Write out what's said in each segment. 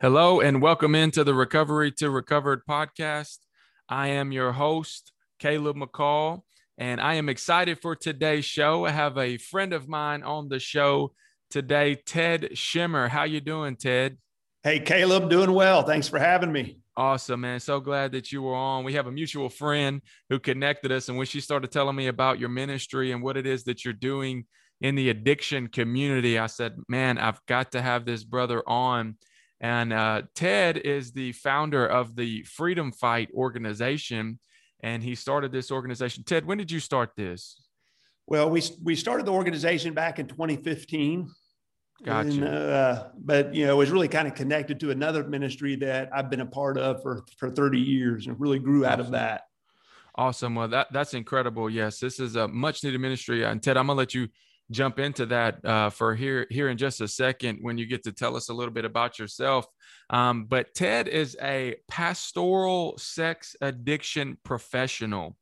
Hello and welcome into the Recovery to Recovered podcast. I am your host, Caleb McCall, and I am excited for today's show. I have a friend of mine on the show today, Ted Shimer. How you doing, Ted? Hey, Caleb, doing well. Thanks for having me. Awesome, man. So glad that you were on. We have a mutual friend who connected us, and when she started telling me about your ministry and what it is that you're doing in the addiction community, I said, man, I've got to have this brother on and uh, Ted is the founder of the Freedom Fight organization, and he started this organization. Ted, when did you start this? Well, we we started the organization back in 2015. Gotcha. And, uh, but you know, it was really kind of connected to another ministry that I've been a part of for for 30 years, and really grew out of that. Awesome. Well, that that's incredible. Yes, this is a much needed ministry. And Ted, I'm gonna let you jump into that uh, for here here in just a second when you get to tell us a little bit about yourself. Um, but Ted is a pastoral sex addiction professional,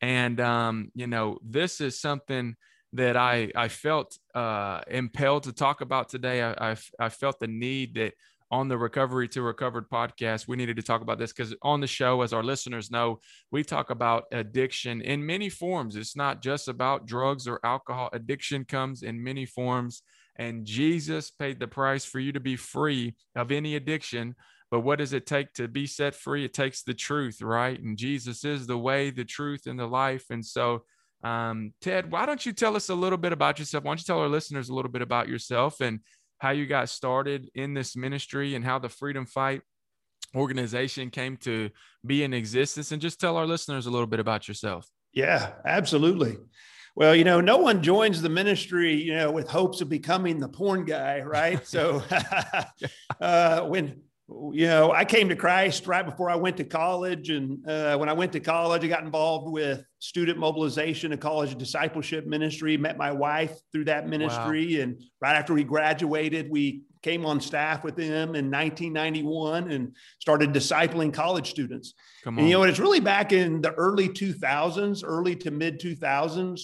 and um, you know this is something that I I felt uh, impelled to talk about today. I, I I felt the need that on the Recovery to Recovered podcast, we needed to talk about this because on the show, as our listeners know, we talk about addiction in many forms. It's not just about drugs or alcohol. Addiction comes in many forms, and Jesus paid the price for you to be free of any addiction. But what does it take to be set free? It takes the truth, right? And Jesus is the way, the truth, and the life. And so, um, Ted, why don't you tell us a little bit about yourself? Why don't you tell our listeners a little bit about yourself and how you got started in this ministry and how the Freedom Fight organization came to be in existence and just tell our listeners a little bit about yourself. Yeah, absolutely. Well, you know, no one joins the ministry, you know, with hopes of becoming the porn guy, right? so uh, when you know, I came to Christ right before I went to college. And uh, when I went to college, I got involved with student mobilization, a college discipleship ministry, met my wife through that ministry. Wow. And right after we graduated, we came on staff with them in 1991 and started discipling college students. Come on. And, you know, it's really back in the early 2000s, early to mid 2000s,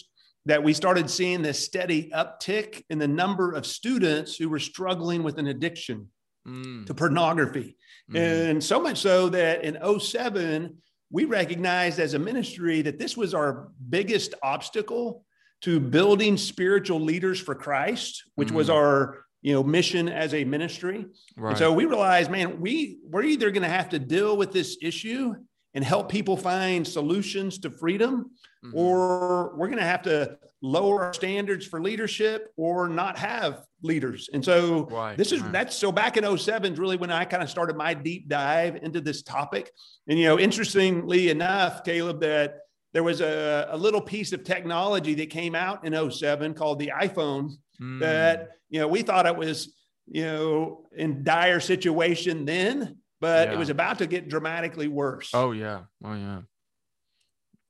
that we started seeing this steady uptick in the number of students who were struggling with an addiction mm. to pornography. Mm. And so much so that in 07, we recognized as a ministry that this was our biggest obstacle to building spiritual leaders for Christ, which mm. was our you know mission as a ministry. Right. And so we realized, man, we we're either going to have to deal with this issue and help people find solutions to freedom, mm-hmm. or we're going to have to lower our standards for leadership or not have leaders. And so right. this is right. that's so back in 07 is really when I kind of started my deep dive into this topic. And you know, interestingly enough, Caleb, that there was a, a little piece of technology that came out in 07 called the iPhone mm. that you know we thought it was you know in dire situation then but yeah. it was about to get dramatically worse. Oh yeah. Oh yeah.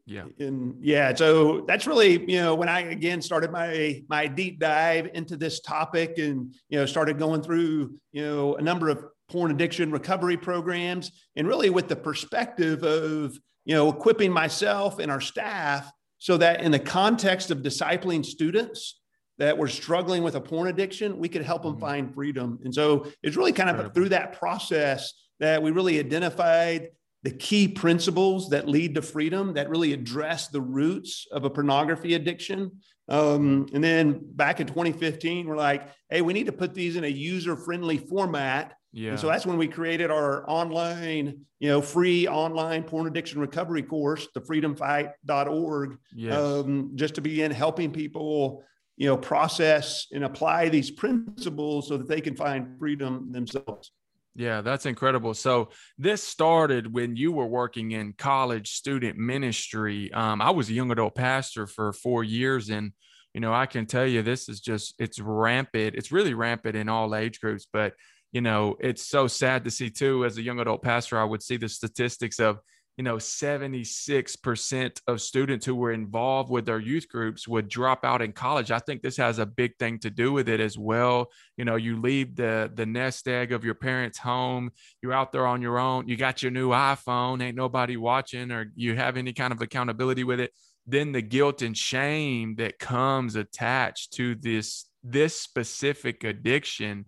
Yeah. And yeah, so that's really, you know, when I again started my my deep dive into this topic and you know started going through, you know, a number of porn addiction recovery programs and really with the perspective of, you know, equipping myself and our staff so that in the context of discipling students that were struggling with a porn addiction, we could help them mm-hmm. find freedom. And so it's really kind of Incredible. through that process that we really identified the key principles that lead to freedom that really address the roots of a pornography addiction. Um, and then back in 2015, we're like, hey, we need to put these in a user friendly format. Yeah. And so that's when we created our online, you know, free online porn addiction recovery course, the freedomfight.org, yes. um, just to begin helping people, you know, process and apply these principles so that they can find freedom themselves. Yeah, that's incredible. So this started when you were working in college student ministry. Um, I was a young adult pastor for four years, and you know I can tell you this is just it's rampant. It's really rampant in all age groups, but you know it's so sad to see too. As a young adult pastor, I would see the statistics of you know 76% of students who were involved with their youth groups would drop out in college. I think this has a big thing to do with it as well. You know you leave the the nest egg of your parents home you're out there on your own you got your new iphone ain't nobody watching or you have any kind of accountability with it. Then the guilt and shame that comes attached to this this specific addiction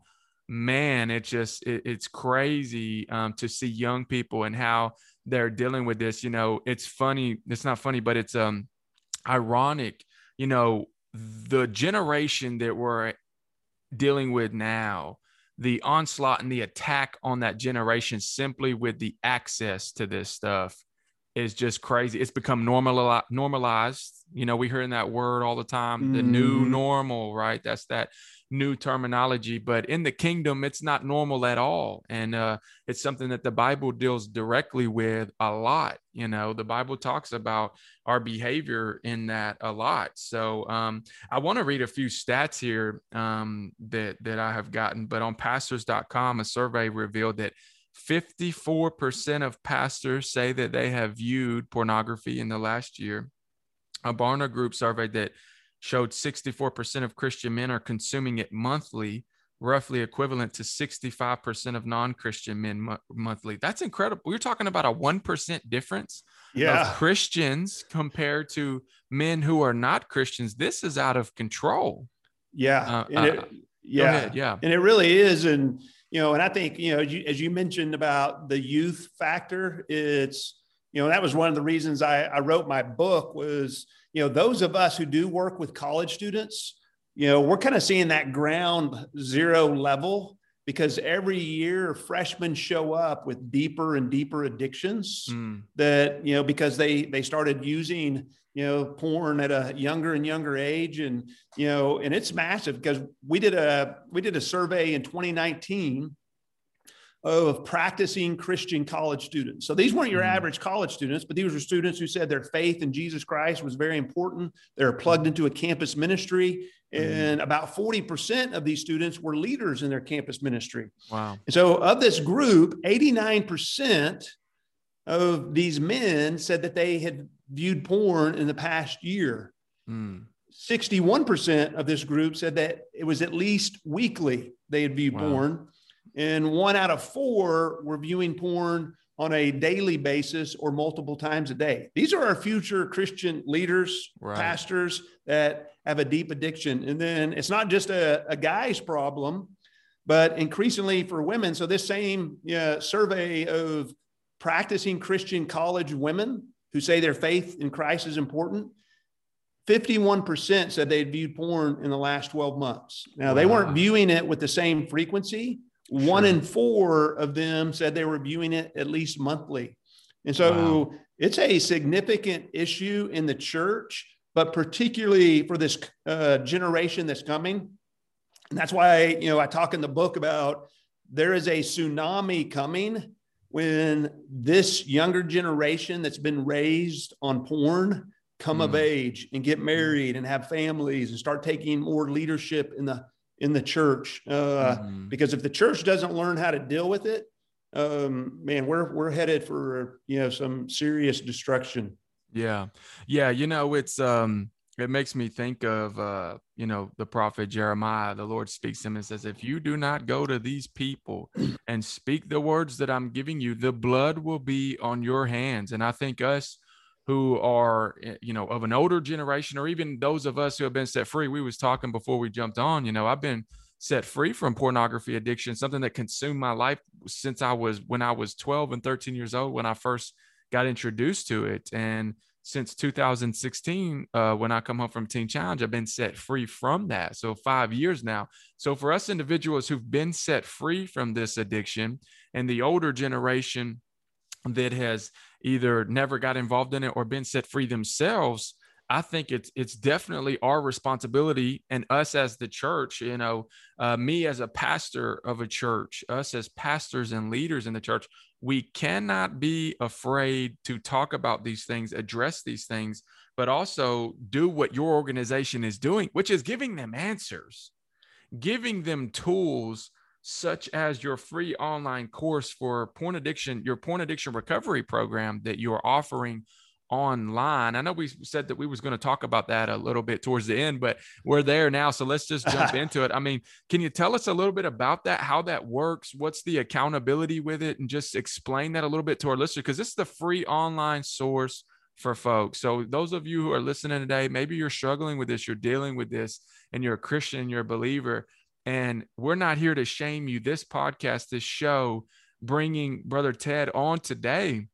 man, it just it, it's crazy um, to see young people and how they're dealing with this. You know, it's funny. It's not funny, but it's um ironic. You know, the generation that we're dealing with now, the onslaught and the attack on that generation simply with the access to this stuff is just crazy. It's become normal normalized. You know, we hearing that word all the time, mm. the new mm-hmm. normal, right? That's that new terminology, but in the kingdom, it's not normal at all. And uh, it's something that the Bible deals directly with a lot. You know, the Bible talks about our behavior in that a lot. So um, I want to read a few stats here um, that, that I have gotten, but on pastors.com, a survey revealed that 54% of pastors say that they have viewed pornography in the last year. A Barna Group survey that showed 64% of Christian men are consuming it monthly, roughly equivalent to 65% of non Christian men mo- monthly. That's incredible. We're talking about a 1% difference yeah. of Christians compared to men who are not Christians. This is out of control. Yeah. Uh, it, uh, yeah. yeah. And it really is. And, you know, and I think, you know, you, as you mentioned about the youth factor, it's, you know, that was one of the reasons I, I wrote my book was, you know, those of us who do work with college students, you know, we're kind of seeing that ground zero level because every year freshmen show up with deeper and deeper addictions mm. that, you know, because they they started using you know porn at a younger and younger age and you know and it's massive because we did a we did a survey in 2019 of practicing Christian college students. So these weren't your mm-hmm. average college students, but these were students who said their faith in Jesus Christ was very important. They're plugged into a campus ministry. Mm-hmm. And about 40% of these students were leaders in their campus ministry. Wow. And so of this group, 89% of these men said that they had viewed porn in the past year. Mm. 61% of this group said that it was at least weekly they had viewed wow. porn. And one out of four were viewing porn on a daily basis or multiple times a day. These are our future Christian leaders, right. pastors that have a deep addiction. And then it's not just a, a guy's problem, but increasingly for women. So, this same survey of practicing Christian college women who say their faith in Christ is important, 51% said they'd viewed porn in the last 12 months. Now, wow. they weren't viewing it with the same frequency, Sure. One in four of them said they were viewing it at least monthly. And so wow. it's a significant issue in the church, but particularly for this uh, generation that's coming. And that's why, you know, I talk in the book about there is a tsunami coming when this younger generation that's been raised on porn come mm. of age and get married and have families and start taking more leadership in the in the church uh, mm-hmm. because if the church doesn't learn how to deal with it um, man we're we're headed for you know some serious destruction. Yeah. Yeah you know it's um it makes me think of uh you know the prophet jeremiah the lord speaks to him and says if you do not go to these people and speak the words that i'm giving you the blood will be on your hands. And i think us who are eh, you know of an older generation or even those of us who have been set free. We was talking before we jumped on you know i've been set free from pornography addiction something that consumed my life since i was when i was 12 and 13 years old when i first got introduced to it. And since 2016 uh, when i come home from teen challenge i've been set free from that. So five years now. So for us individuals who've been set free from this addiction and the older generation that has either never got involved in it or been set free themselves I think it's it's definitely our responsibility and us as the church, you know, uh, me as a pastor of a church, us as pastors and leaders in the church, we cannot be afraid to talk about these things, address these things, but also do what your organization is doing, which is giving them answers, giving them tools such as your free online course for porn addiction, your porn addiction recovery program that you're offering online. I know we said that we was going to talk about that a little bit towards the end, but we're there now. So let's just jump into it. I mean, can you tell us a little bit about that, how that works? What's the accountability with it? And just explain that a little bit to our listeners, because this is the free online source for folks. So those of you who are listening today, maybe you're struggling with this, you're dealing with this, and you're a Christian, you're a believer And we're not here to shame you. This podcast, this show, bringing Brother Ted on today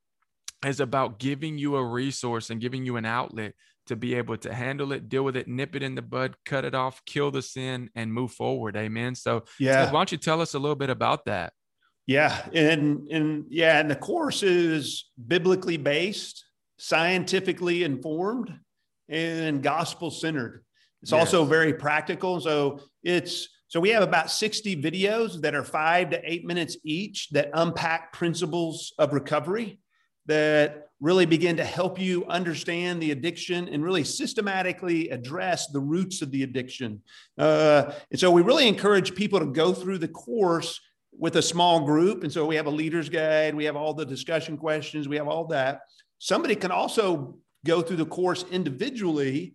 is about giving you a resource and giving you an outlet to be able to handle it, deal with it, nip it in the bud, cut it off, kill the sin, and move forward. Amen. So, yeah, Ted, why don't you tell us a little bit about that? Yeah, and and yeah, and the course is biblically based, scientifically informed, and gospel centered. It's yes. also very practical. So it's so we have about 60 videos that are five to eight minutes each that unpack principles of recovery that really begin to help you understand the addiction and really systematically address the roots of the addiction. Uh, and so we really encourage people to go through the course with a small group. And so we have a leader's guide, we have all the discussion questions, we have all that. Somebody can also go through the course individually,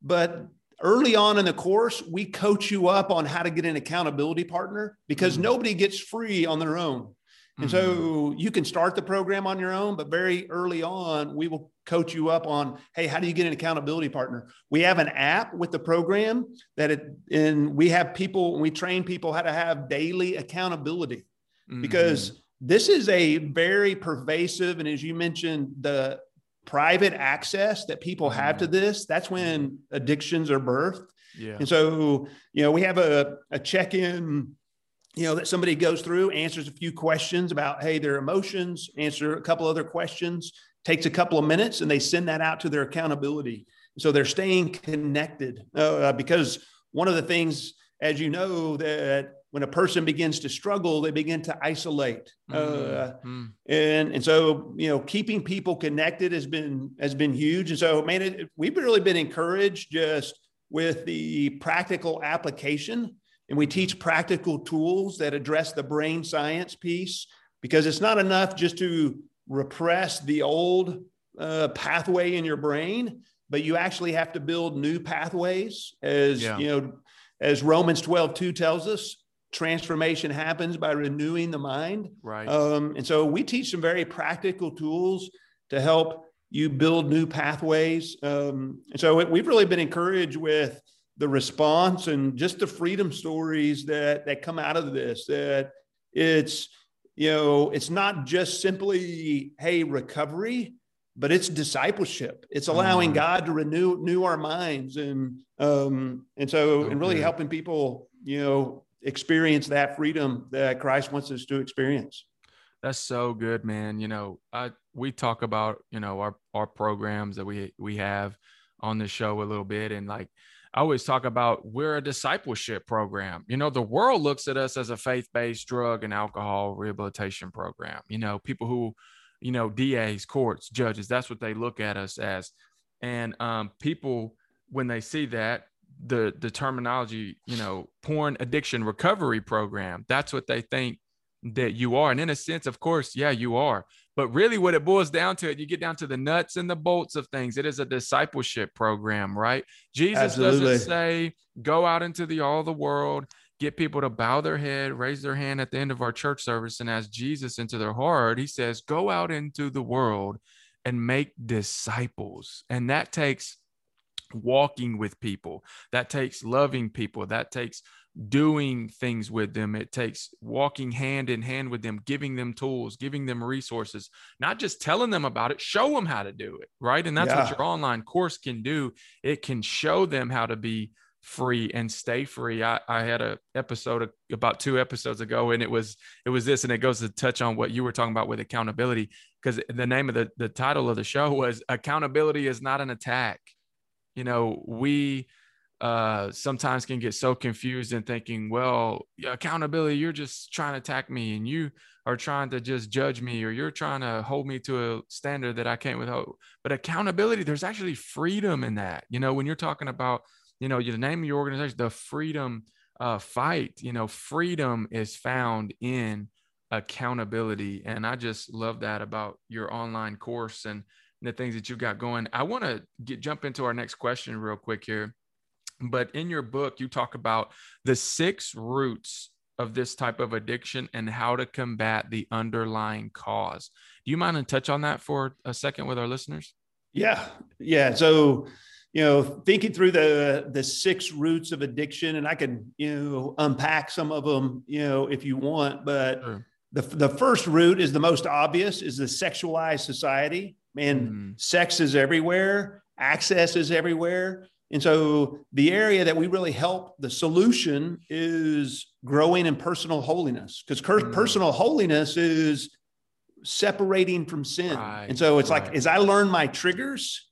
but early on in the course, we coach you up on how to get an accountability partner because mm-hmm. nobody gets free on their own. And so mm-hmm. you can start the program on your own, but very early on, we will coach you up on, hey, how do you get an accountability partner? We have an app with the program that it, and we have people, we train people how to have daily accountability mm-hmm. because this is a very pervasive, and as you mentioned, the private access that people have to mm-hmm. this, that's when addictions are birthed. Yeah. And so, you know, we have a, a check in you know, that somebody goes through, answers a few questions about, hey, their emotions, answer a couple other questions, takes a couple of minutes, and they send that out to their accountability. So they're staying connected uh, because one of the things, as you know, that when a person begins to struggle, they begin to isolate. Mm-hmm. Uh, and, and so, you know, keeping people connected has been, has been huge. And so, man, it, we've really been encouraged just with the practical application and we teach practical tools that address the brain science piece because it's not enough just to repress the old uh, pathway in your brain, but you actually have to build new pathways. As yeah. you know, as Romans 12, 2 tells us, transformation happens by renewing the mind. Right. Um, and so we teach some very practical tools to help you build new pathways. Um, and so we've really been encouraged with the response and just the freedom stories that that come out of this that it's you know it's not just simply hey recovery but it's discipleship it's allowing mm. god to renew renew our minds and um and so okay. and really helping people you know experience that freedom that christ wants us to experience that's so good man you know i we talk about you know our our programs that we we have on the show a little bit and like I always talk about we're a discipleship program. You know, the world looks at us as a faith based drug and alcohol rehabilitation program. You know, people who, you know, DAs, courts, judges, that's what they look at us as. And um, people, when they see that, the the terminology, you know, porn addiction recovery program, that's what they think that you are. And in a sense, of course, yeah, you are. But really, what it boils down to, you get down to the nuts and the bolts of things. It is a discipleship program, right? Jesus Absolutely. doesn't say, go out into the all the world, get people to bow their head, raise their hand at the end of our church service, and ask Jesus into their heart. He says, go out into the world and make disciples. And that takes walking with people, that takes loving people, that takes doing things with them. It takes walking hand in hand with them, giving them tools, giving them resources, not just telling them about it, show them how to do it. Right. And that's yeah. what your online course can do. It can show them how to be free and stay free. I, I had a episode about two episodes ago and it was it was this and it goes to touch on what you were talking about with accountability because the name of the the title of the show was accountability is not an attack. You know, we uh, sometimes can get so confused and thinking, well, accountability, you're just trying to attack me and you are trying to just judge me or you're trying to hold me to a standard that I can't withhold. But accountability, there's actually freedom in that. You know, when you're talking about, you know, the name of your organization, the freedom uh, fight, you know, freedom is found in accountability. And I just love that about your online course and the things that you've got going. I want to get jump into our next question real quick here but in your book, you talk about the six roots of this type of addiction and how to combat the underlying cause. Do you mind and touch on that for a second with our listeners? Yeah. Yeah. So, you know, thinking through the the six roots of addiction, and I can you know unpack some of them, you know, if you want. But sure. the the first root is the most obvious: is the sexualized society. Man, mm. sex is everywhere, access is everywhere. And so the area that we really help the solution is growing in personal holiness because mm. personal holiness is separating from sin. Right, and so it's right. like as I learn my triggers,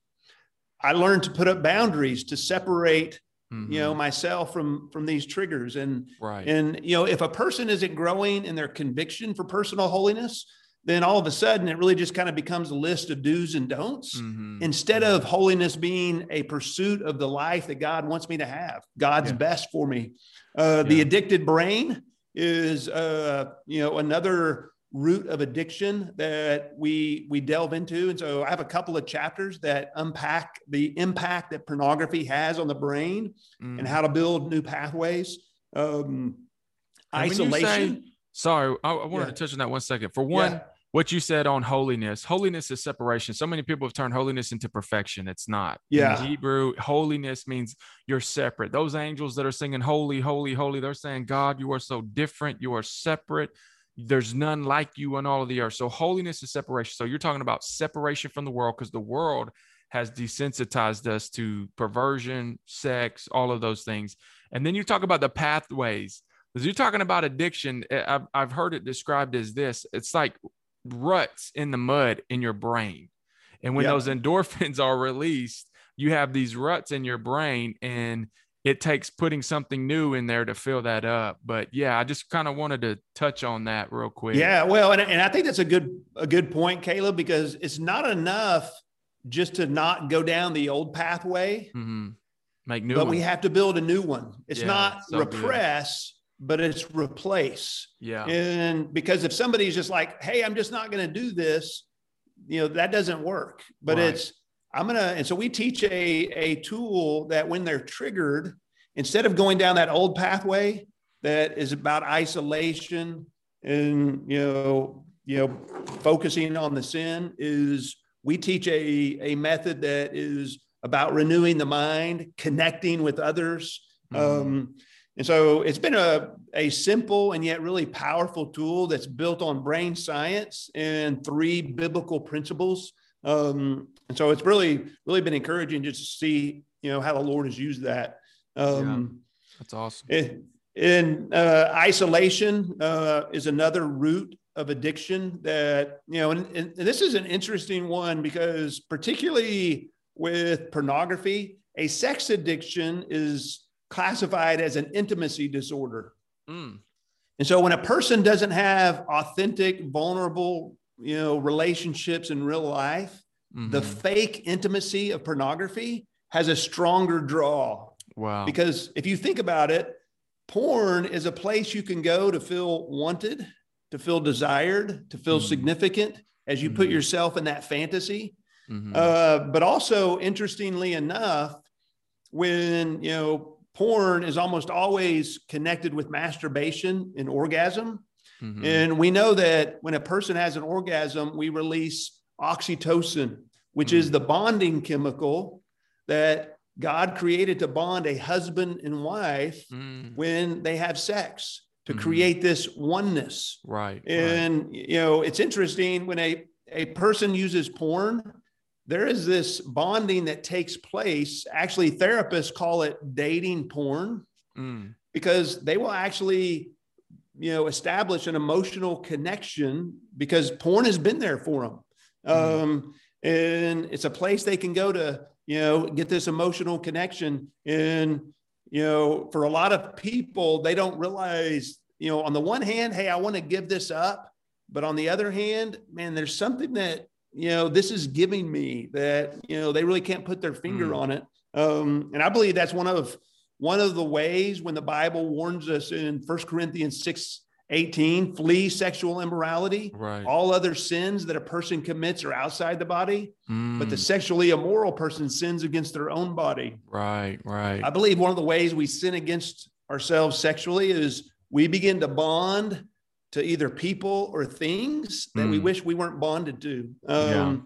I learned to put up boundaries to separate mm-hmm. you know myself from from these triggers and right. and you know if a person isn't growing in their conviction for personal holiness then all of a sudden it really just kind of becomes a list of do's and don'ts mm-hmm. instead of holiness being a pursuit of the life that God wants me to have, God's yeah. best for me. Uh, yeah. The addicted brain is, uh, you know, another root of addiction that we we delve into and so i have a couple of chapters that unpack the impact that pornography has on the brain mm. and how to build new pathways um isolation say, sorry i, I wanted yeah. to touch on that one second for one yeah. What you said on holiness holiness is separation. So many people have turned holiness into perfection. It's not. Yeah. In hebrew holiness means you're separate. Those angels that are singing holy holy holy they're saying god you are so different. You are separate. There's none like you on all of the earth. So holiness is separation. So you're talking about separation from the world because the world has desensitized us to perversion, sex, all of those things. And then you talk about the pathways. Because you're talking about addiction, eh, I've, I've heard it described as this. It's like ruts in the mud in your brain. And when yep. those endorphins are released, you have these ruts in your brain and it takes putting something new in there to fill that up. But yeah, I just kind of wanted to touch on that real quick. Yeah, well, and, and I think that's a good a good point, Caleb, because it's not enough just to not go down the old pathway. Mm-hmm. Make new, but we have to build a new one. It's yeah, not so repress, good. But it's replace. Yeah, and because if somebody's just like, "Hey, I'm just not going to do this," you know, that doesn't work. But right. it's I'm gonna, and so we teach a a tool that when they're triggered, instead of going down that old pathway that is about isolation and you know, you know, focusing on the sin, is we teach a a method that is about renewing the mind, connecting with others. Mm-hmm. Um, and so it's been a, a simple and yet really powerful tool that's built on brain science and three biblical principles. Um, and so it's really, really been encouraging just to see, you know, how the Lord has used that. Um, yeah, that's awesome. In uh, isolation uh, is another root of addiction that, you know, and, and this is an interesting one because particularly with pornography, a sex addiction is classified as an intimacy disorder. Mm. And so when a person doesn't have authentic, vulnerable you know relationships in real life mm-hmm. the fake intimacy of pornography has a stronger draw wow because if you think about it porn is a place you can go to feel wanted to feel desired to feel mm-hmm. significant as you mm-hmm. put yourself in that fantasy mm-hmm. uh, but also interestingly enough when you know porn is almost always connected with masturbation and orgasm Mm-hmm. And we know that when a person has an orgasm, we release oxytocin, which mm-hmm. is the bonding chemical that God created to bond a husband and wife mm-hmm. when they have sex to mm-hmm. create this oneness. Right. And, right. you know, it's interesting when a, a person uses porn, there is this bonding that takes place. Actually, therapists call it dating porn mm. because they will actually you know establish an emotional connection because porn has been there for them mm-hmm. um, and it's a place they can go to you know get this emotional connection and you know for a lot of people they don't realize you know on the one hand hey i want to give this up but on the other hand man there's something that you know this is giving me that you know they really can't put their finger mm. on it um, and i believe that's one of one of the ways when the Bible warns us in First Corinthians 6 18, flee sexual immorality. Right. All other sins that a person commits are outside the body, mm. but the sexually immoral person sins against their own body. Right, right. I believe one of the ways we sin against ourselves sexually is we begin to bond to either people or things that mm. we wish we weren't bonded to. Um, yeah.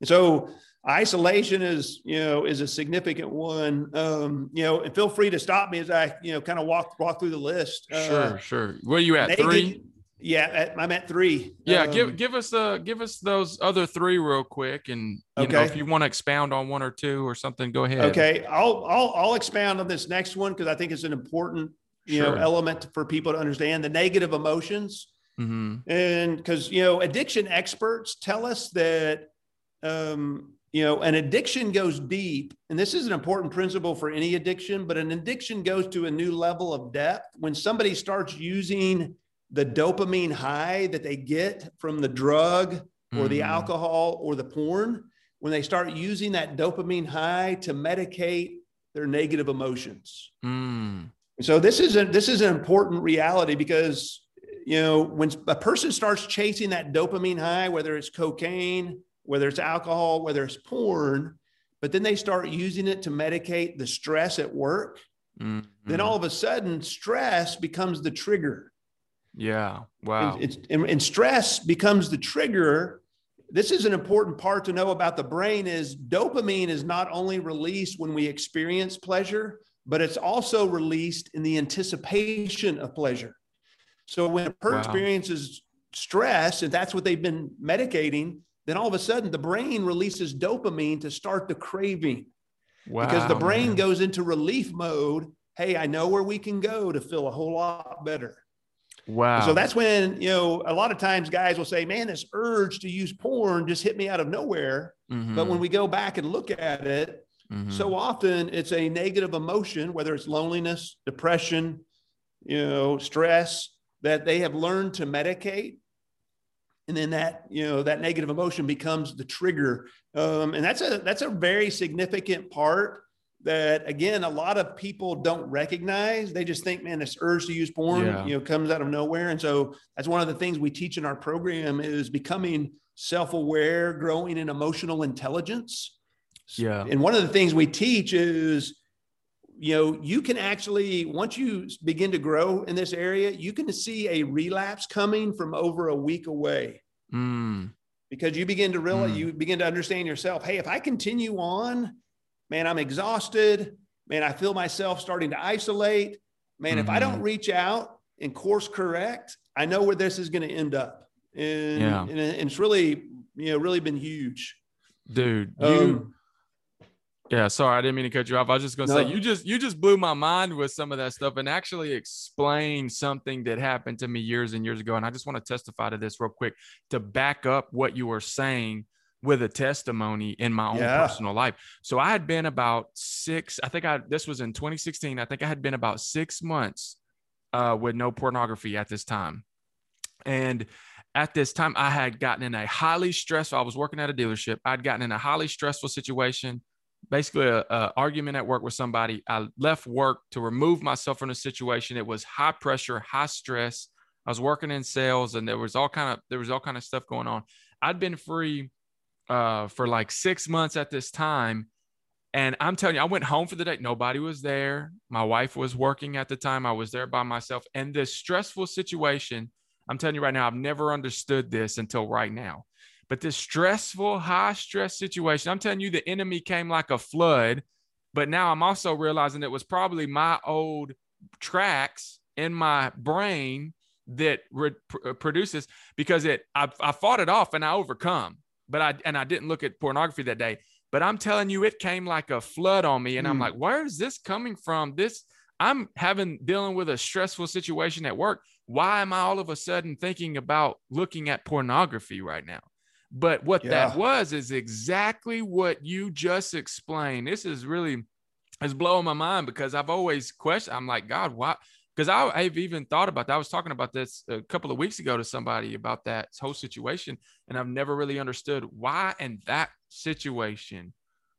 And so isolation is you know is a significant one um you know and feel free to stop me as i you know kind of walk walk through the list sure uh, sure where are you at three yeah at, i'm at three yeah um, give give us uh give us those other three real quick and you okay. know if you want to expound on one or two or something go ahead okay i'll i'll, I'll expound on this next one because i think it's an important you sure. know element for people to understand the negative emotions mm-hmm. and because you know addiction experts tell us that um you know, an addiction goes deep, and this is an important principle for any addiction, but an addiction goes to a new level of depth when somebody starts using the dopamine high that they get from the drug or the mm. alcohol or the porn, when they start using that dopamine high to medicate their negative emotions. Mm. So this is a, this is an important reality because you know when a person starts chasing that dopamine high, whether it's cocaine, whether it's alcohol, whether it's porn, but then they start using it to medicate the stress at work. Mm-hmm. Then all of a sudden, stress becomes the trigger. Yeah. Wow. And, and, and stress becomes the trigger. This is an important part to know about the brain is dopamine is not only released when we experience pleasure, but it's also released in the anticipation of pleasure. So when a person wow. experiences stress, and that's what they've been medicating, then all of a sudden the brain releases dopamine to start the craving. Wow, because the brain man. goes into relief mode. Hey, I know where we can go to feel a whole lot better. Wow. So that's when, you know, a lot of times guys will say, man, this urge to use porn just hit me out of nowhere. Mm-hmm. But when we go back and look at it, mm-hmm. so often it's a negative emotion, whether it's loneliness, depression, you know, stress, that they have learned to medicate. And then that you know that negative emotion becomes the trigger. Um, and that's a that's a very significant part that again a lot of people don't recognize. They just think man this urge to use porn yeah. you know comes out of nowhere. And so that's one of the things we teach in our program is becoming self-aware growing in emotional intelligence yeah and one of the things we teach is you know you can actually once you begin to grow in this area you can see a relapse coming from over a week away mm. because you begin to realize mm. you begin to understand yourself hey if i continue on man i'm exhausted man i feel myself starting to isolate man mm-hmm. if i don't mm-hmm. reach out and course correct i know where this is going to end up and, yeah. and, it's really you know really been huge dude you um, yeah, sorry, I didn't mean to cut you off. I was just gonna no. say you just you just blew my mind with some of that stuff and actually explain something that happened to me years and years ago. And I just want to testify to this real quick to back up what you were saying with a testimony in my own yeah. personal life. So I had been about six, I think I this was in 2016. I think I had been about six months uh, with no pornography at this time. And at this time, I had gotten in a highly stressful, I was working at a dealership. I'd gotten in a highly stressful situation basically a, argument at work with somebody. I left work to remove myself from the situation. It was high pressure, high stress. I was working in sales, and there was all kind of there was all kind of stuff going on. I'd been free uh, for like six months at this time, and I'm telling you, I went home for the day. Nobody was there. My wife was working at the time. I was there by myself, and this stressful situation. I'm telling you right now, I've never understood this until right now. But this stressful, high stress situation, I'm telling you, the enemy came like a flood. But now I'm also realizing it was probably my old tracks in my brain that re- produces because it I, I fought it off and I overcome. But I and I didn't look at pornography that day. But I'm telling you, it came like a flood on me, and mm. I'm hmm. like, where is this coming from? This I'm having dealing with a stressful situation at work. Why am I all of a sudden thinking about looking at pornography right now? But what yeah. that was is exactly what you just explained. This is really is blowing my mind because I've always questioned. I'm like, God, why? Because I've even thought about that. I was talking about this a couple of weeks ago to somebody about that whole situation, and I've never really understood why in that situation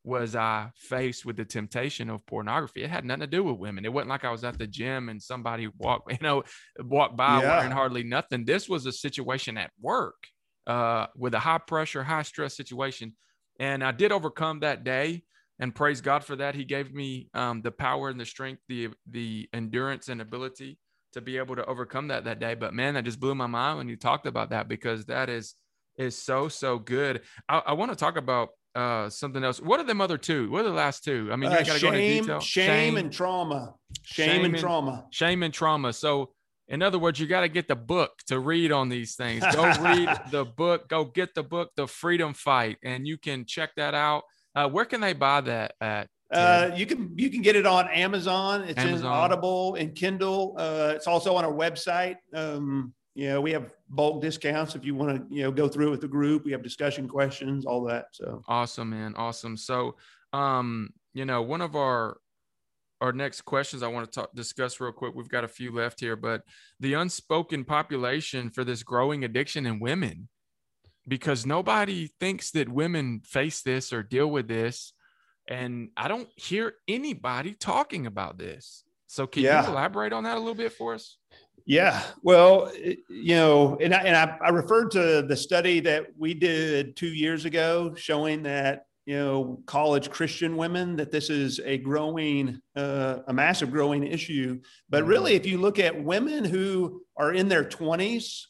was I faced with the temptation of pornography. It had nothing to do with women. It wasn't like I was at the gym and somebody walked, you know, walked by yeah. wearing hardly nothing. This was a situation at work uh, with a high pressure, high stress situation. And I did overcome that day and praise God for that. He gave me um, the power and the strength, the, the endurance and ability to be able to overcome that that day. But man, that just blew my mind when you talked about that because that is, is so, so good. I, I want to talk about uh, something else. What are them other two? What are the last two? I mean, you Uh, got to go into shame, shame, and trauma. Shame, Shame and and- trauma. shame and trauma. So, in other words, you got to get the book to read on these things. Go read the book. Go get the book, The Freedom Fight, and you can check that out. Uh, where can they buy that at? Uh, you can you can get it on Amazon. It's in Audible and Kindle. Uh, it's also on our website. Um, you know, we have bulk discounts if you want to you know go through it with the group. We have discussion questions, all that. So Awesome, man. Awesome. So, um, you know, one of our our next questions I want to talk discuss real quick. We've got a few left here, but the unspoken population for this growing addiction in women, because nobody thinks that women face this or deal with this, and I don't hear anybody talking about this. So, can Yeah. you elaborate on that a little bit for us? Yeah, well, you know, and I, and I, I referred to the study that we did two years ago showing that you know college Christian women that this is a growing, uh, a massive growing issue. But really, if you look at women who are in their twenties,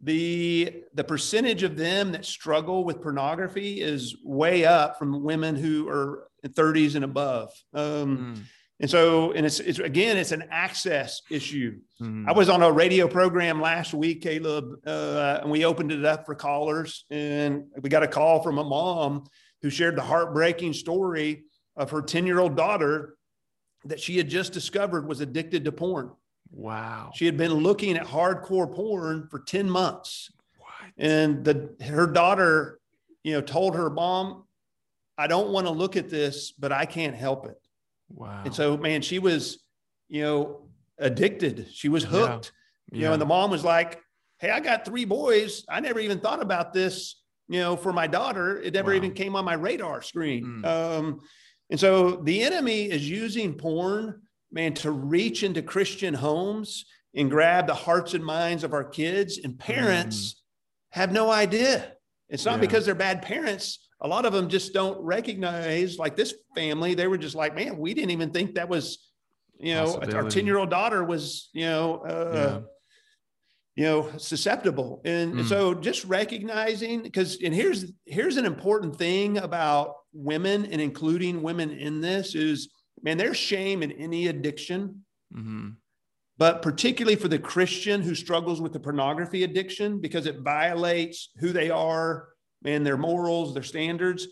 the the percentage of them that struggle with pornography is way up from women who are in 30s and above. Um, Mm, and so, and it's, it's again, it's an access issue. mm, I was on a radio program last week, Caleb, uh, and we opened it up for callers. And we got a call from a mom who shared the heartbreaking story of her 10 year old daughter that she had just discovered was addicted to porn. wow. She had been looking at hardcore porn for 10 months. What? And the, her daughter, you know, told her mom, I don't want to look at this, but I can't help it. Wow. And so, man, she was, you know, addicted. She was hooked. You know, and the mom was like, Hey, I got three boys. I never even thought about this, you know, for my daughter. It never Wow. even came on my radar screen. Mm. Um, and so the enemy is using porn, man, to reach into Christian homes and grab the hearts and minds of our kids. And parents have no idea. It's not Yeah. because they're bad parents. A lot of them just don't recognize, like this family, they were just like, man, we didn't even think that was, you know, our 10 year old daughter was, you know, uh, Yeah. You know susceptible. And, Mm. so just recognizing because and here's here's an important thing about women and including women in this is man there's shame in any addiction. Hmm but particularly for the christian who struggles with the pornography addiction because it violates who they are and their morals their standards.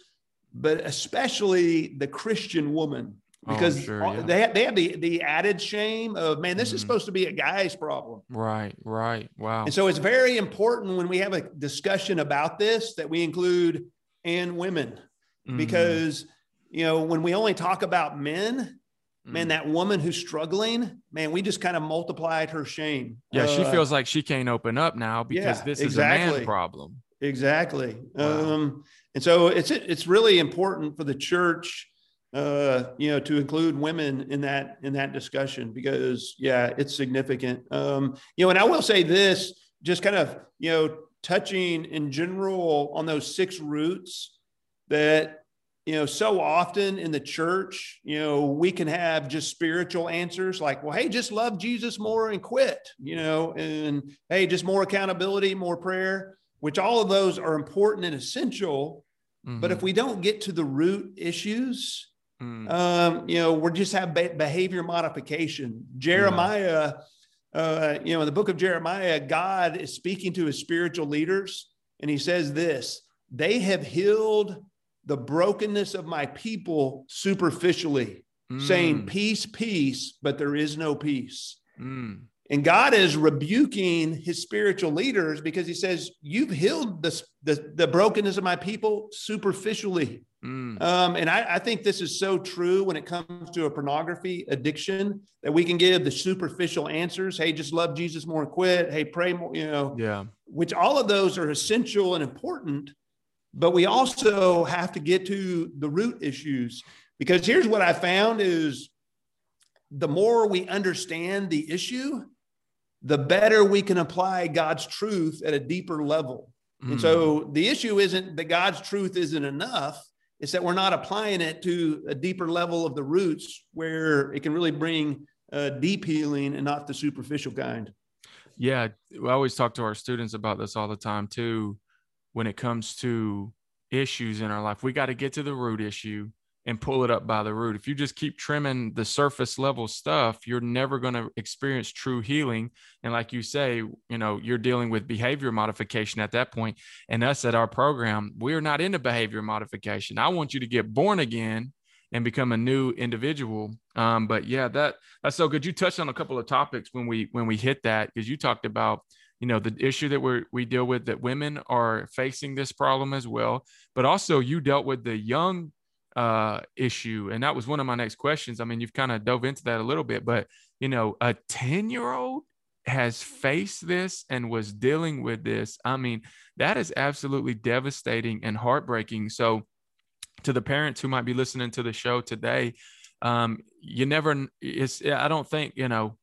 But especially the christian woman Oh, because sure, yeah. they have, they have the the added shame of man this is Mhm. supposed to be a guy's problem Right. Right. Wow. and so it's very important when we have a discussion about this that we include and women Mhm. because you know when we only talk about men man Mm. that woman who's struggling man we just kind of multiplied her shame Yeah, she Uh, feels like she can't open up now because yeah, this is a man problem. exactly Wow. um and so it's it's really important for the church uh you know to include women in that in that discussion because yeah it's significant um you know and i will say this just kind of you know touching in general on those six roots that you know so often in the church you know we can have just spiritual answers like well hey just love jesus more and quit you know and hey just more accountability more prayer which all of those are important and essential but Mhm. if we don't get to the root issues Mm. um, you know, we're just have behavior modification. Jeremiah, uh, you know, in the book of Jeremiah, God is speaking to his spiritual leaders, and he says this they have healed the brokenness of my people superficially, saying, Mm. Peace, peace, but there is no peace. Mm. And God is rebuking his spiritual leaders because he says, You've healed the, the, the brokenness of my people superficially. Mm. Um, and I, I think this is so true when it comes to a pornography addiction that we can give the superficial answers. Hey, just love Jesus more and quit. Hey, pray more, you know, Yeah. which all of those are essential and important. But we also have to get to the root issues because here's what I found is the more we understand the issue, the better we can apply God's truth at a deeper level. And Mm. so the issue isn't that God's truth isn't enough. It's that we're not applying it to a deeper level of the roots where it can really bring uh, deep healing and not the superficial kind. Yeah, we always talk to our students about this all the time too. When it comes to issues in our life. We got to get to the root issue and pull it up by the root. If you just keep trimming the surface level stuff, you're never going to experience true healing. And like you say, you know, you're dealing with behavior modification at that point. And us at our program, we're not into behavior modification. I want you to get born again and become a new individual. Um, but yeah, that that's so good. You touched on a couple of topics when we when we hit that because you talked about you know the issue that we we deal with that women are facing this problem as well, but also you dealt with the young uh, issue, and that was one of my next questions. I mean, you've kind of dove into that a little bit, but you know, a ten year old has faced this and was dealing with this. I mean, that is absolutely devastating and heartbreaking. So to the parents who might be listening to the show today, um, you never, it's, I don't think, you know,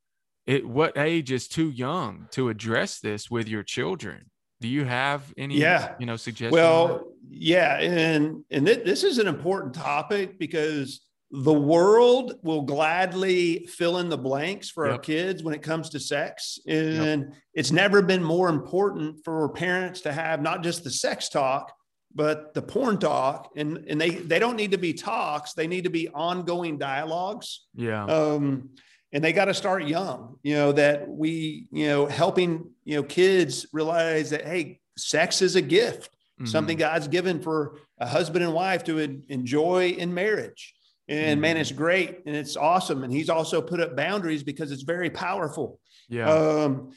it, what age is too young to address this with your children? Do you have any, yeah. you know, suggestions? Well, yeah. And, and th- this is an important topic because the world will gladly fill in the blanks for yep. our kids when it comes to sex. And yep. it's never been more important for parents to have not just the sex talk, but the porn talk and and they they don't need to be talks they need to be ongoing dialogues yeah um and they got to start young you know that we you know helping you know kids realize that hey sex is a gift mm-hmm. something god's given for a husband and wife to enjoy in marriage and mm-hmm. man it's great and it's awesome and he's also put up boundaries because it's very powerful yeah um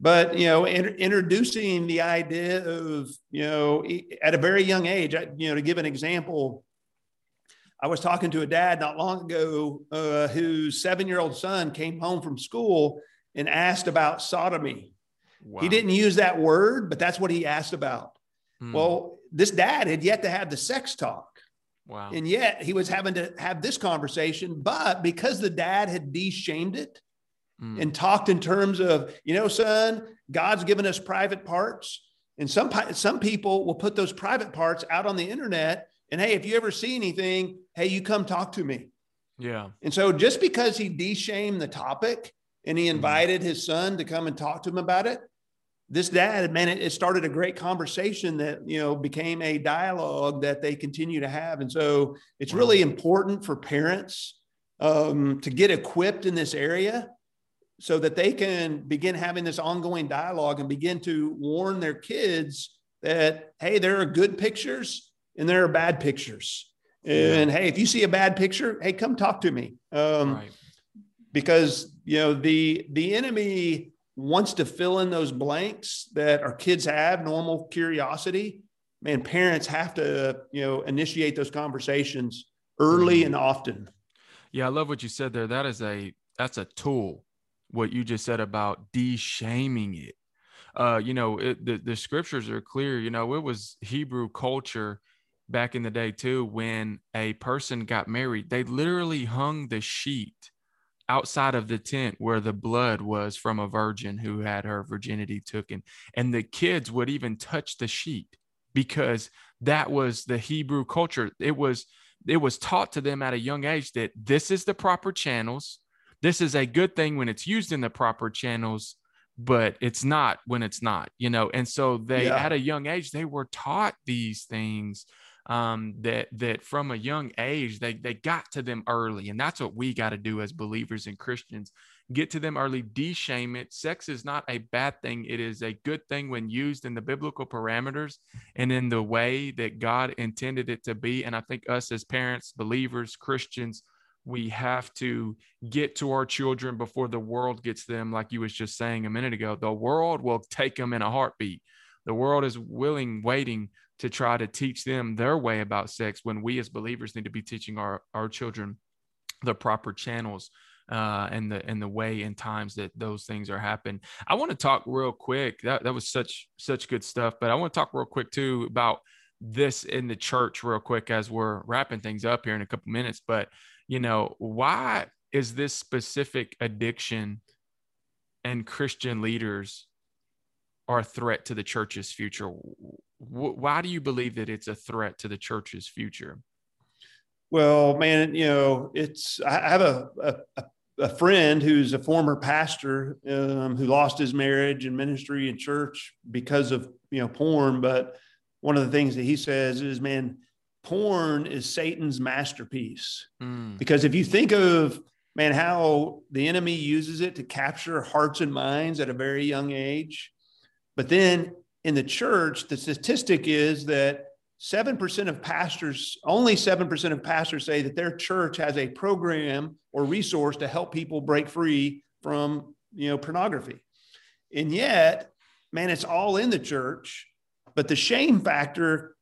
but you know in, introducing the idea of you know at a very young age you know to give an example i was talking to a dad not long ago uh, whose seven year old son came home from school and asked about sodomy wow. he didn't use that word but that's what he asked about hmm. well this dad had yet to have the sex talk Wow. And yet he was having to have this conversation, but because the dad had de-shamed it, mm. and talked in terms of, you know, son, God's given us private parts. And some, some people will put those private parts out on the internet. And hey, if you ever see anything, hey, you come talk to me. Yeah. And so just because he de-shamed the topic and he mm. invited mm. his son to come and talk to him about it, this dad, man, it, started a great conversation that, you know, became a dialogue that they continue to have. And so it's really important for parents um, to get equipped in this area so that they can begin having this ongoing dialogue and begin to warn their kids that, hey, there are good pictures and there are bad pictures. And yeah. hey, if you see a bad picture, hey, come talk to me. Um, right. Because you know the the enemy wants to fill in those blanks that our kids have, normal curiosity. Man, parents have to you know initiate those conversations early mm-hmm. and often. Yeah, I love what you said there. That is a that's a tool what you just said about de-shaming it. Uh, you know, it, the, the scriptures are clear. You know, it was Hebrew culture back in the day too. When a person got married, they literally hung the sheet outside of the tent where the blood was from a virgin who had her virginity taken, and the kids would even touch the sheet because that was the Hebrew culture. It was it was taught to them at a young age that this is the proper channels this is a good thing when it's used in the proper channels but it's not when it's not you know and so they yeah. at a young age they were taught these things um, that that from a young age they they got to them early and that's what we got to do as believers and christians get to them early de-shame it. Sex is not a bad thing it is a good thing when used in the biblical parameters and in the way that god intended it to be and i think us as parents believers christians we have to get to our children before the world gets them like you was just saying a minute ago. The world will take them in a heartbeat. The world is willing waiting to try to teach them their way about sex when we as believers need to be teaching our, our children the proper channels uh, and the and the way and times that those things are happening. I want to talk real quick. That that was such such good stuff. But I want to talk real quick too about this in the church real quick as we're wrapping things up here in a couple minutes. But you know, why is this specific addiction and Christian leaders are a threat to the church's future? Why do you believe that it's a threat to the church's future? Well, man, you know, it's I have a a, a friend who's a former pastor um, who lost his marriage and ministry and church because of you know porn, but one of the things that he says is, man, porn is Satan's masterpiece. Mm. Because if you think of, man, how the enemy uses it to capture hearts and minds at a very young age. But then in the church, the statistic is that 7% of pastors, only 7% of pastors say that their church has a program or resource to help people break free from, you know, pornography. And yet, man, it's all in the church, but the shame factor,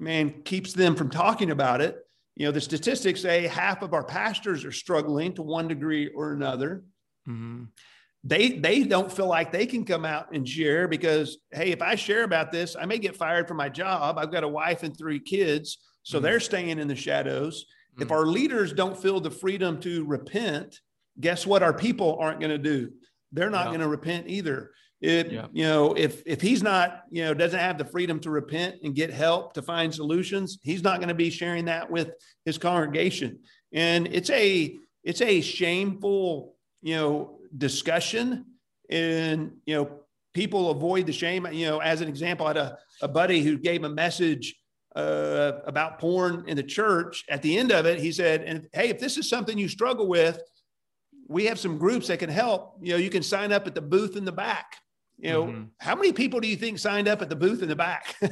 man, keeps them from talking about it. You know, the statistics say half of our pastors are struggling to one degree or another. Mm-hmm they they don't feel like they can come out and share because hey if i share about this i may get fired from my job i've got a wife and three kids so mm-hmm. they're staying in the shadows mm-hmm. if our leaders don't feel the freedom to repent guess what our people aren't going to do they're not yeah. going to repent either if yeah. you know if if he's not you know doesn't have the freedom to repent and get help to find solutions he's not going to be sharing that with his congregation and it's a it's a shameful you know discussion and you know people avoid the shame. You know as an example i had a, a buddy who gave a message uh, about porn in the church. At the end of it he said and hey if this is something you struggle with we have some groups that can help. You know you can sign up at the booth in the back. You know mm-hmm. how many people do you think signed up at the booth in the back?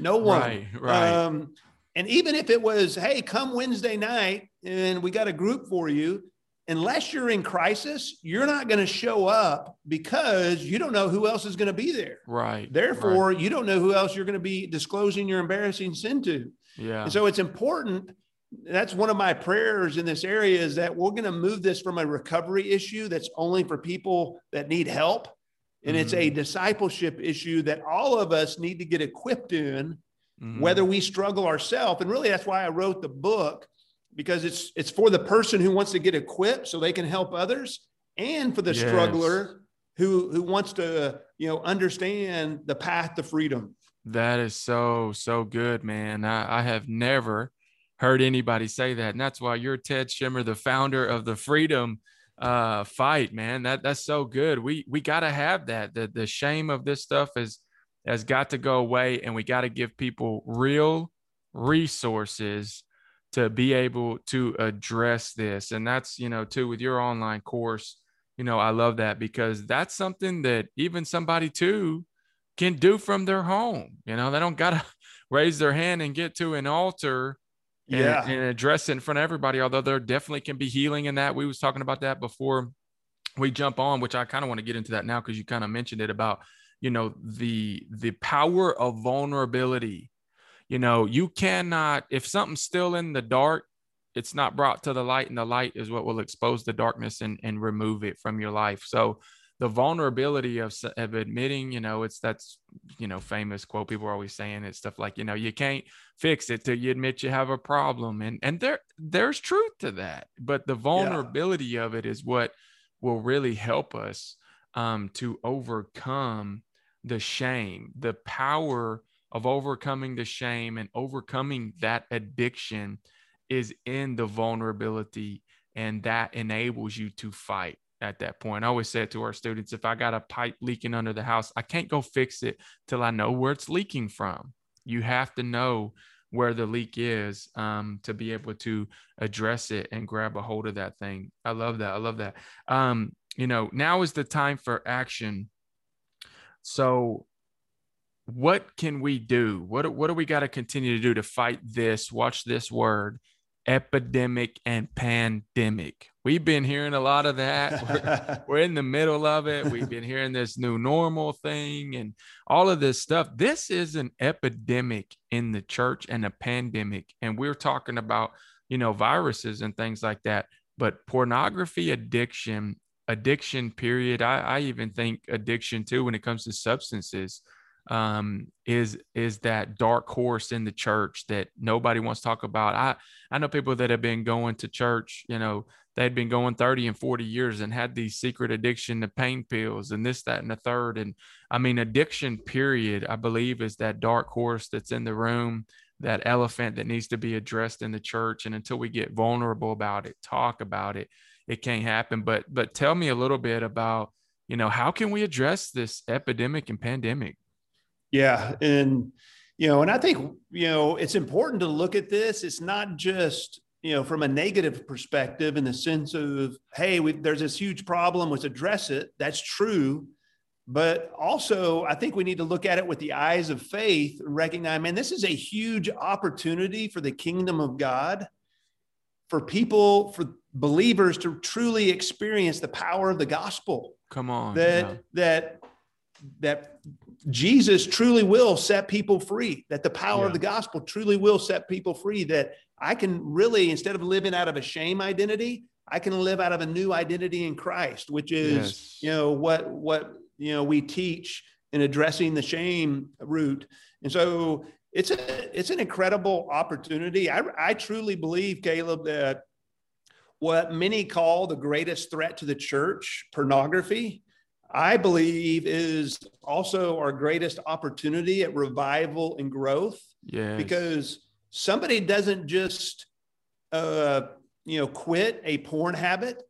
No one. Right, right. Um, and even if it was hey come wednesday night and we got a group for you unless you're in crisis, you're not going to show up because you don't know who else is going to be there. Right. Therefore, right. you don't know who else you're going to be disclosing your embarrassing sin to. Yeah. And so it's important. That's one of my prayers in this area is that we're going to move this from a recovery issue that's only for people that need help. And mm-hmm. it's a mm-hmm. discipleship issue that all of us need to get equipped in, mm-hmm. whether we struggle ourselves. And really, that's why I wrote the book because it's it's for the person who wants to get equipped so they can help others and for the yes. struggler who who wants to you know understand the path to freedom. That is so so good man. I, I have never heard anybody say that. And that's why you're ted Shimer the founder of the freedom uh fight man. That that's so good. We we got to have that. The the shame of this stuff is has got to go away and we got to give people real resources to be able to address this and that's you know too with your online course you know i love that because that's something that even somebody too can do from their home you know they don't gotta raise their hand and get to an altar and, yeah. and address it in front of everybody although there definitely can be healing in that we was talking about that before we jump on which i kind of want to get into that now because you kind of mentioned it about you know the the power of vulnerability you know, you cannot, if something's still in the dark, it's not brought to the light, and the light is what will expose the darkness and, and remove it from your life. So, the vulnerability of, of admitting, you know, it's that's, you know, famous quote people are always saying it stuff like, you know, you can't fix it till you admit you have a problem. And, and there, there's truth to that, but the vulnerability yeah. of it is what will really help us um, to overcome the shame, the power of overcoming the shame and overcoming that addiction is in the vulnerability and that enables you to fight at that point. I always say it to our students if I got a pipe leaking under the house, I can't go fix it till I know where it's leaking from. You have to know where the leak is um, to be able to address it and grab a hold of that thing. I love that. I love that. Um, you know, now is the time for action. So what can we do? What what do we got to continue to do to fight this? Watch this word, epidemic and pandemic. We've been hearing a lot of that. We're, we're, in the middle of it. We've been hearing this new normal thing and all of this stuff. This is an epidemic in the church and a pandemic. And we're talking about, you know, viruses and things like that. But pornography addiction, addiction, period. I, I even think addiction too when it comes to substances um, is is that dark horse in the church that nobody wants to talk about. I I know people that have been going to church, you know, they'd been going 30 and 40 years and had these secret addiction to pain pills and this, that, and the third. And I mean, addiction, period, I believe is that dark horse that's in the room, that elephant that needs to be addressed in the church. And until we get vulnerable about it, talk about it, it can't happen. But but tell me a little bit about, you know, how can we address this epidemic and pandemic? Yeah. And, you know, and I think, you know, it's important to look at this. It's not just, you know, from a negative perspective in the sense of, hey, we, there's this huge problem, let's address it. That's true. But also, I think we need to look at it with the eyes of faith and recognize, man, this is a huge opportunity for the kingdom of God, for people, for believers to truly experience the power of the gospel. Come on. That, yeah. that, that Jesus truly will set people free, that the power yeah. of the gospel truly will set people free, that I can really, instead of living out of a shame identity, I can live out of a new identity in Christ, which is, yes. you know, what, what you know we teach in addressing the shame root and so it's a it's an incredible opportunity i, I truly believe caleb that what many call the greatest threat to the church pornography i believe is also our greatest opportunity at revival and growth yeah because somebody doesn't just uh, you know quit a porn habit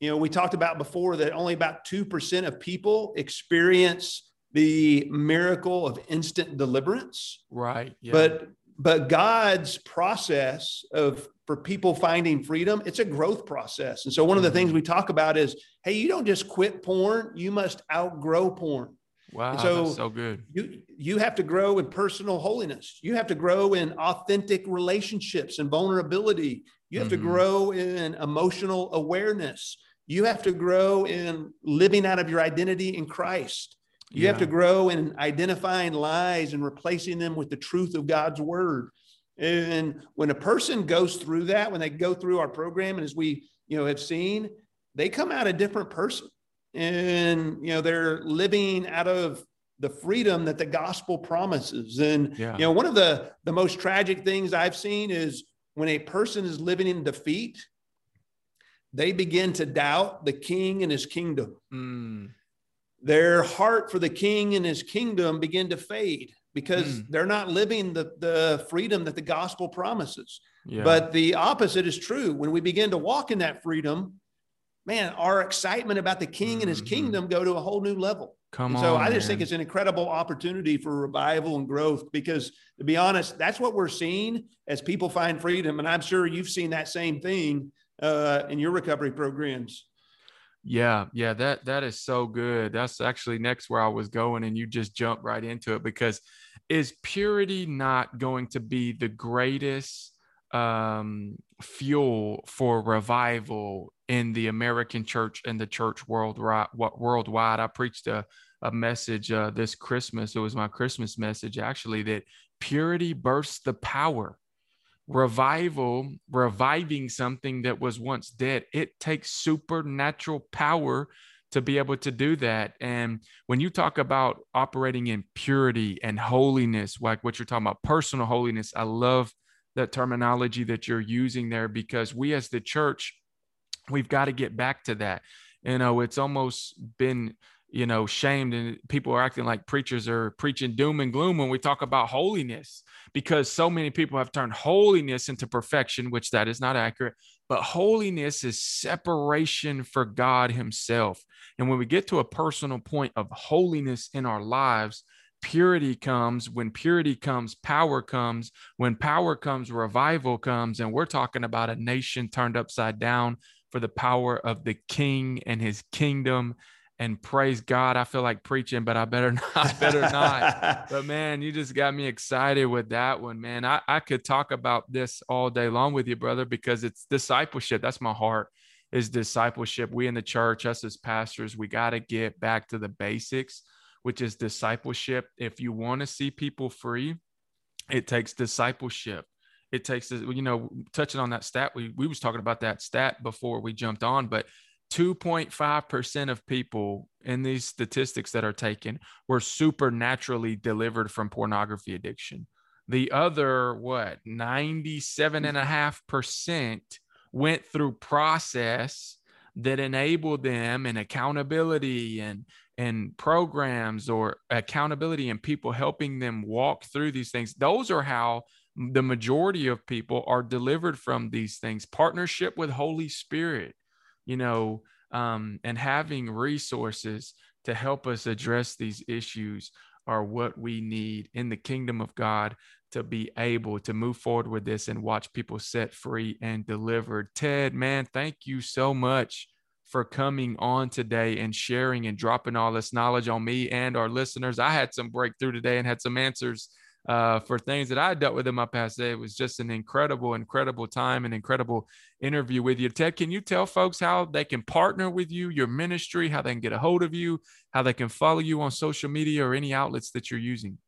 you know, we talked about before that only about 2% of people experience the miracle of instant deliverance. Right. Yeah. But but God's process of for people finding freedom, it's a growth process. And so one of the things mm-hmm. we talk about is, hey, you don't just quit porn, you must outgrow porn. Wow, so, so good. You you have to grow in personal holiness. You have to grow in authentic relationships and vulnerability. You have mm-hmm. to grow in emotional awareness. You have to grow in living out of your identity in Christ. You yeah. have to grow in identifying lies and replacing them with the truth of God's word. And when a person goes through that, when they go through our program, and as we you know have seen, they come out a different person, and you know they're living out of the freedom that the gospel promises. And yeah. you know one of the the most tragic things I've seen is when a person is living in defeat they begin to doubt the king and his kingdom. Mm. Their heart for the king and his kingdom begin to fade because mm. they're not living the, the freedom that the gospel promises. Yeah. But the opposite is true. When we begin to walk in that freedom, man, our excitement about the king mm-hmm. and his mm-hmm. kingdom go to a whole new level. Come and on. So I just man. think it's an incredible opportunity for revival and growth because to be honest, that's what we're seeing as people find freedom. And I'm sure you've seen that same thing uh, in your recovery programs. Yeah, yeah, that that is so good. That's actually next where I was going, and you just jump right into it because is purity not going to be the greatest um, fuel for revival in the American church and the church worldwide? Worldwide, I preached a a message uh, this Christmas. It was my Christmas message actually that purity bursts the power revival, reviving something that was once dead, it takes supernatural power to be able to do that. And when you talk about operating in purity and holiness, like what you're talking about, personal holiness, I love that terminology that you're using there because we as the church, we've got to get back to that. You know, it's almost been you know, shamed and people are acting like preachers are preaching doom and gloom when we talk about holiness because so many people have turned holiness into perfection, which that is not accurate. But holiness is separation for God Himself. And when we get to a personal point of holiness in our lives, purity comes. When purity comes, power comes. When power comes, revival comes. And we're talking about a nation turned upside down for the power of the king and his kingdom and praise God. I feel like preaching, but I better not, better not. but man, you just got me excited with that one, man. I, I could talk about this all day long with you, brother, because it's discipleship. That's my heart is discipleship. We in the church, us as pastors, we got to get back to the basics, which is discipleship. If you want to see people free, it takes discipleship. It takes, you know, touching on that stat, we, we was talking about that stat before we jumped on, but 2.5% of people in these statistics that are taken were supernaturally delivered from pornography addiction. The other, what, 97.5% went through process that enabled them and accountability and and programs or accountability and people helping them walk through these things. Those are how the majority of people are delivered from these things. Partnership with holy spirit you know, um, and having resources to help us address these issues are what we need in the kingdom of God to be able to move forward with this and watch people set free and delivered. Ted, man, thank you so much for coming on today and sharing and dropping all this knowledge on me and our listeners. I had some breakthrough today and had some answers uh, for things that I dealt with in my past day. It was just an incredible, incredible time and incredible interview with you. Ted, can you tell folks how they can partner with you, your ministry, how they can get a hold of you, how they can follow you on social media or any outlets that you're using?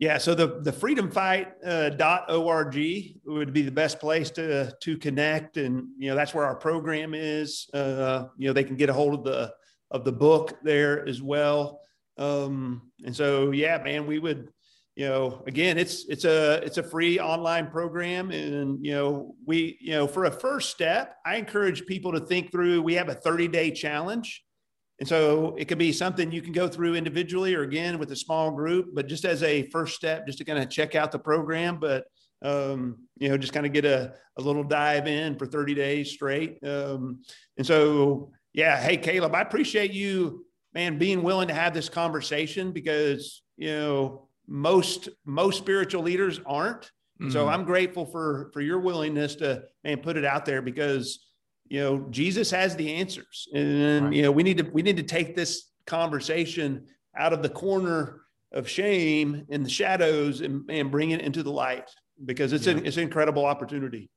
Yeah, so the the freedomfight.org uh, would be the best place to to connect, and you know that's where our program is. Uh, you know they can get a hold of the of the book there as well. Um, and so yeah, man, we would you know again it's it's a it's a free online program and you know we you know for a first step i encourage people to think through we have a 30 day challenge. And so it could be something you can go through individually or again with a small group but just as a first step just to kind of check out the program but um, you know just kind of get a, a little dive in for 30 days straight. Um, and so yeah hey caleb i appreciate you man being willing to have this conversation because you know most most spiritual leaders aren't. Mm-hmm. So I'm grateful for for your willingness to man put it out there because you know Jesus has the answers, and right. you know we need to we need to take this conversation out of the corner of shame and the shadows and, and bring it into the light because it's yeah. an it's an incredible opportunity.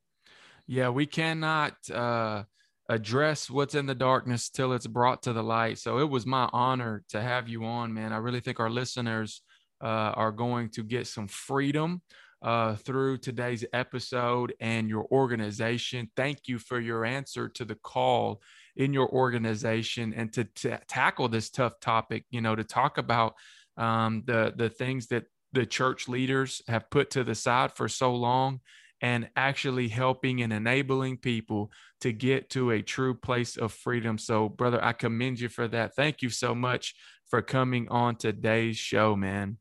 Yeah, we cannot uh, address what's in the darkness till it's brought to the light. So it was my honor to have you on, man. I really think our listeners uh, are going to get some freedom uh, through today's episode and your organization. Thank you for your answer to the call in your organization and to, tackle this tough topic, you know, to talk about um, the, the things that the church leaders have put to the side for so long and actually helping and enabling people to get to a true place of freedom. So, brother, I commend you for that. Thank you so much for coming on today's show, man.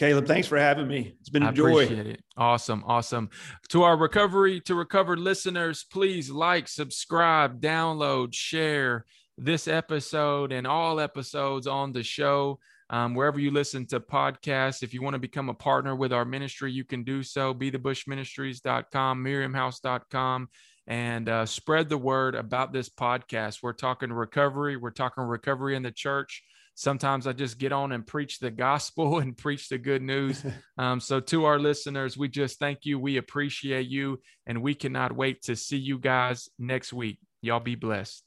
Caleb, thanks for having me. It's been a I joy. Appreciate it. Awesome. Awesome. To our recovery to recover listeners, please like, subscribe, download, share this episode and all episodes on the show. Um, wherever you listen to podcasts, if you want to become a partner with our ministry, you can do so. Be the bushministries.com, miriamhouse.com, and uh, spread the word about this podcast. We're talking recovery. We're talking recovery in the church sometimes I just get on and preach the gospel and preach the good news. Um, so, to our listeners, we just thank you. We appreciate you, and we cannot wait to see you guys next week. Y'all be blessed.